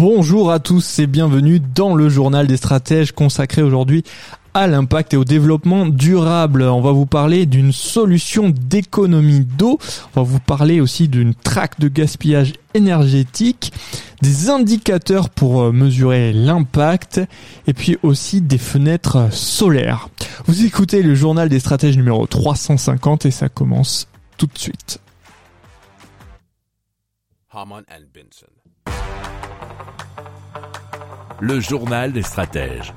Bonjour à tous et bienvenue dans le journal des stratèges consacré aujourd'hui à l'impact et au développement durable. On va vous parler d'une solution d'économie d'eau. On va vous parler aussi d'une traque de gaspillage énergétique, des indicateurs pour euh, mesurer l'impact et puis aussi des fenêtres solaires. Vous écoutez le journal des stratèges numéro 350 et ça commence tout de suite. Le journal des stratèges.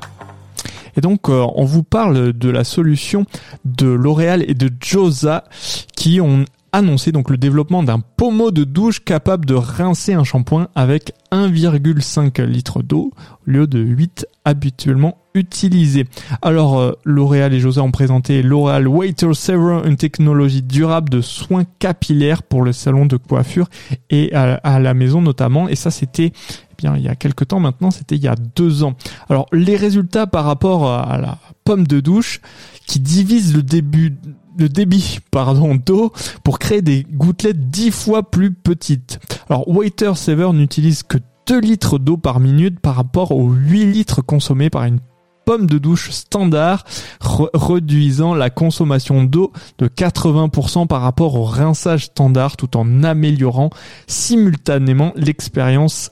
Et donc, euh, on vous parle de la solution de L'Oréal et de Josa qui ont annoncé donc le développement d'un pommeau de douche capable de rincer un shampoing avec 1,5 litre d'eau au lieu de 8 habituellement utilisés. Alors euh, L'Oréal et Josa ont présenté L'Oréal Waiter Saver, une technologie durable de soins capillaires pour le salon de coiffure et à la maison notamment. Et ça c'était eh bien il y a quelques temps maintenant, c'était il y a deux ans. Alors les résultats par rapport à la pomme de douche qui divise le début le débit pardon d'eau pour créer des gouttelettes dix fois plus petites. Alors Waiter Saver n'utilise que 2 litres d'eau par minute par rapport aux 8 litres consommés par une pomme de douche standard, réduisant la consommation d'eau de 80% par rapport au rinçage standard tout en améliorant simultanément l'expérience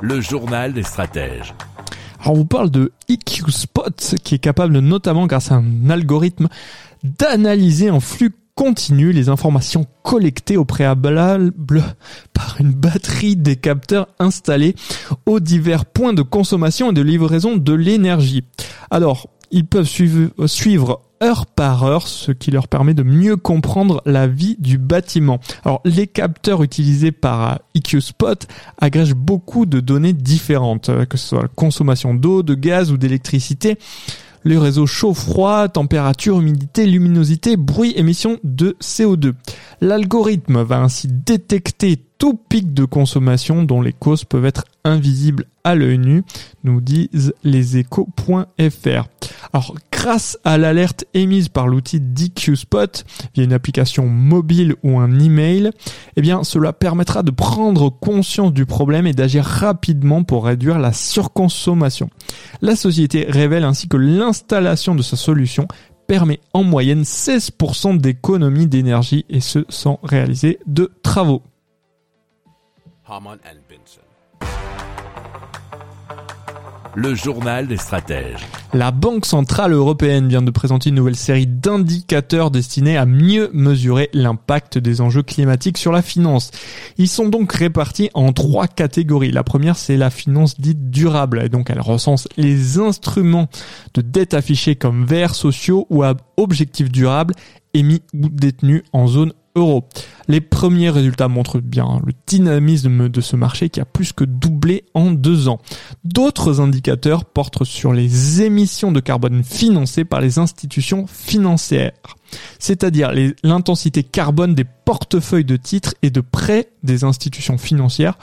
Le journal des stratèges. Alors on vous parle de EQ Spot qui est capable notamment grâce à un algorithme d'analyser en flux continu les informations collectées au préalable par une batterie des capteurs installés aux divers points de consommation et de livraison de l'énergie. Alors, ils peuvent suivre heure par heure, ce qui leur permet de mieux comprendre la vie du bâtiment. Alors, les capteurs utilisés par EQ Spot agrègent beaucoup de données différentes, euh, que ce soit la consommation d'eau, de gaz ou d'électricité, le réseau chaud-froid, température, humidité, luminosité, bruit, émission de CO2. L'algorithme va ainsi détecter tout pic de consommation dont les causes peuvent être invisibles à l'œil nu, nous disent leséchos.fr. Alors, grâce à l'alerte émise par l'outil DQ Spot via une application mobile ou un email, eh bien, cela permettra de prendre conscience du problème et d'agir rapidement pour réduire la surconsommation. La société révèle ainsi que l'installation de sa solution permet en moyenne 16% d'économie d'énergie et ce sans réaliser de travaux. Le journal des stratèges. La Banque Centrale Européenne vient de présenter une nouvelle série d'indicateurs destinés à mieux mesurer l'impact des enjeux climatiques sur la finance. Ils sont donc répartis en trois catégories. La première, c'est la finance dite durable. Et donc, elle recense les instruments de dette affichés comme verts sociaux ou à objectifs durables émis ou détenus en zone Les premiers résultats montrent bien le dynamisme de ce marché qui a plus que doublé en deux ans. D'autres indicateurs portent sur les émissions de carbone financées par les institutions financières, c'est-à-dire l'intensité carbone des portefeuilles de titres et de prêts des institutions financières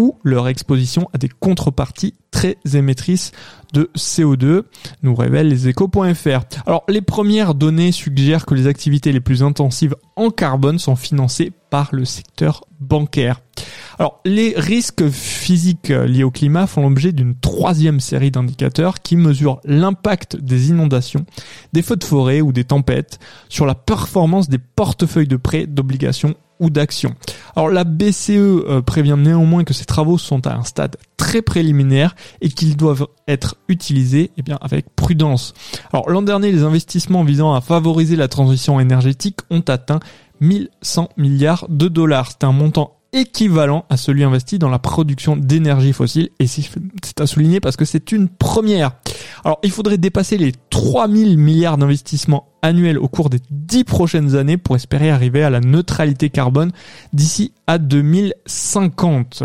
ou leur exposition à des contreparties très émettrices de CO2, nous révèle les échos.fr. Alors, les premières données suggèrent que les activités les plus intensives en carbone sont financées par le secteur bancaire. Alors, les risques physiques liés au climat font l'objet d'une troisième série d'indicateurs qui mesurent l'impact des inondations, des feux de forêt ou des tempêtes sur la performance des portefeuilles de prêts, d'obligations ou d'actions. Alors la BCE euh, prévient néanmoins que ces travaux sont à un stade très préliminaire et qu'ils doivent être utilisés eh bien, avec prudence. Alors l'an dernier, les investissements visant à favoriser la transition énergétique ont atteint 1100 milliards de dollars. C'est un montant équivalent à celui investi dans la production d'énergie fossile et c'est à souligner parce que c'est une première. Alors il faudrait dépasser les 3000 milliards d'investissements annuels au cours des 10 prochaines années pour espérer arriver à la neutralité carbone d'ici à 2050.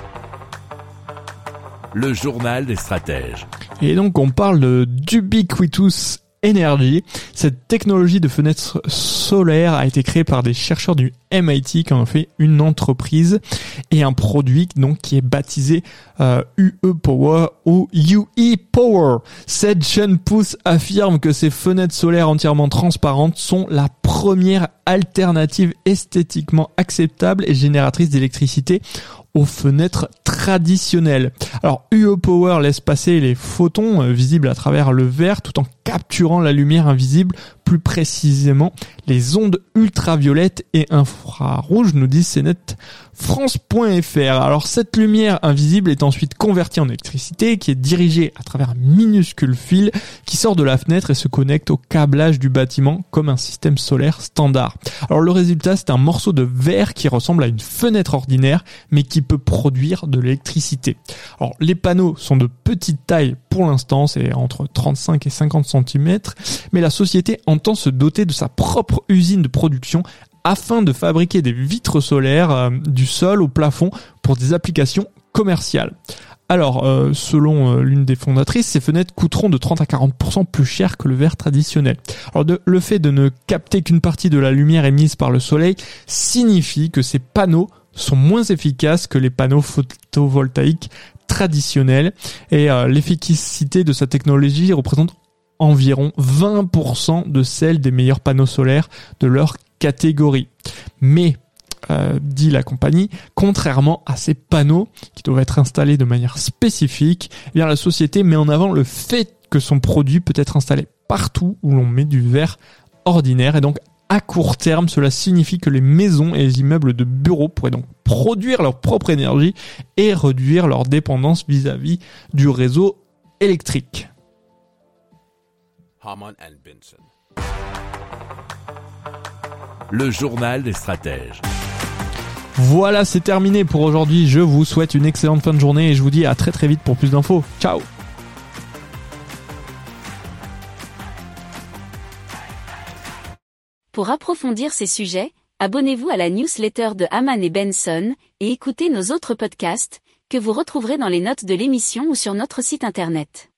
Le journal des stratèges. Et donc on parle d'Ubiquitous Energy. Cette technologie de fenêtre solaire a été créée par des chercheurs du MIT qui en ont fait une entreprise et un produit donc qui est baptisé euh, UE Power ou UE Power. Cette jeune pousse affirme que ces fenêtres solaires entièrement transparentes sont la première alternative esthétiquement acceptable et génératrice d'électricité aux fenêtres traditionnelles. Alors UE Power laisse passer les photons euh, visibles à travers le verre tout en capturant la lumière invisible, plus précisément les ondes ultraviolettes et infrarouges, nous disent CNET France.fr. Alors cette lumière invisible est ensuite convertie en électricité qui est dirigée à travers un minuscule fil qui sort de la fenêtre et se connecte au câblage du bâtiment comme un système solaire standard. Alors le résultat c'est un morceau de verre qui ressemble à une fenêtre ordinaire mais qui peut produire de l'électricité. Alors les panneaux sont de petite taille pour l'instant, c'est entre 35 et 50 cm, mais la société se doter de sa propre usine de production afin de fabriquer des vitres solaires euh, du sol au plafond pour des applications commerciales. Alors, euh, selon euh, l'une des fondatrices, ces fenêtres coûteront de 30 à 40% plus cher que le verre traditionnel. Alors, le fait de ne capter qu'une partie de la lumière émise par le soleil signifie que ces panneaux sont moins efficaces que les panneaux photovoltaïques traditionnels et l'efficacité de sa technologie représente environ 20% de celle des meilleurs panneaux solaires de leur catégorie. Mais euh, dit la compagnie, contrairement à ces panneaux qui doivent être installés de manière spécifique, eh la société met en avant le fait que son produit peut être installé partout où l'on met du verre ordinaire et donc à court terme, cela signifie que les maisons et les immeubles de bureaux pourraient donc produire leur propre énergie et réduire leur dépendance vis-à-vis -vis du réseau électrique. Benson. Le journal des stratèges. Voilà, c'est terminé pour aujourd'hui. Je vous souhaite une excellente fin de journée et je vous dis à très très vite pour plus d'infos. Ciao Pour approfondir ces sujets, abonnez-vous à la newsletter de Haman et Benson et écoutez nos autres podcasts que vous retrouverez dans les notes de l'émission ou sur notre site internet.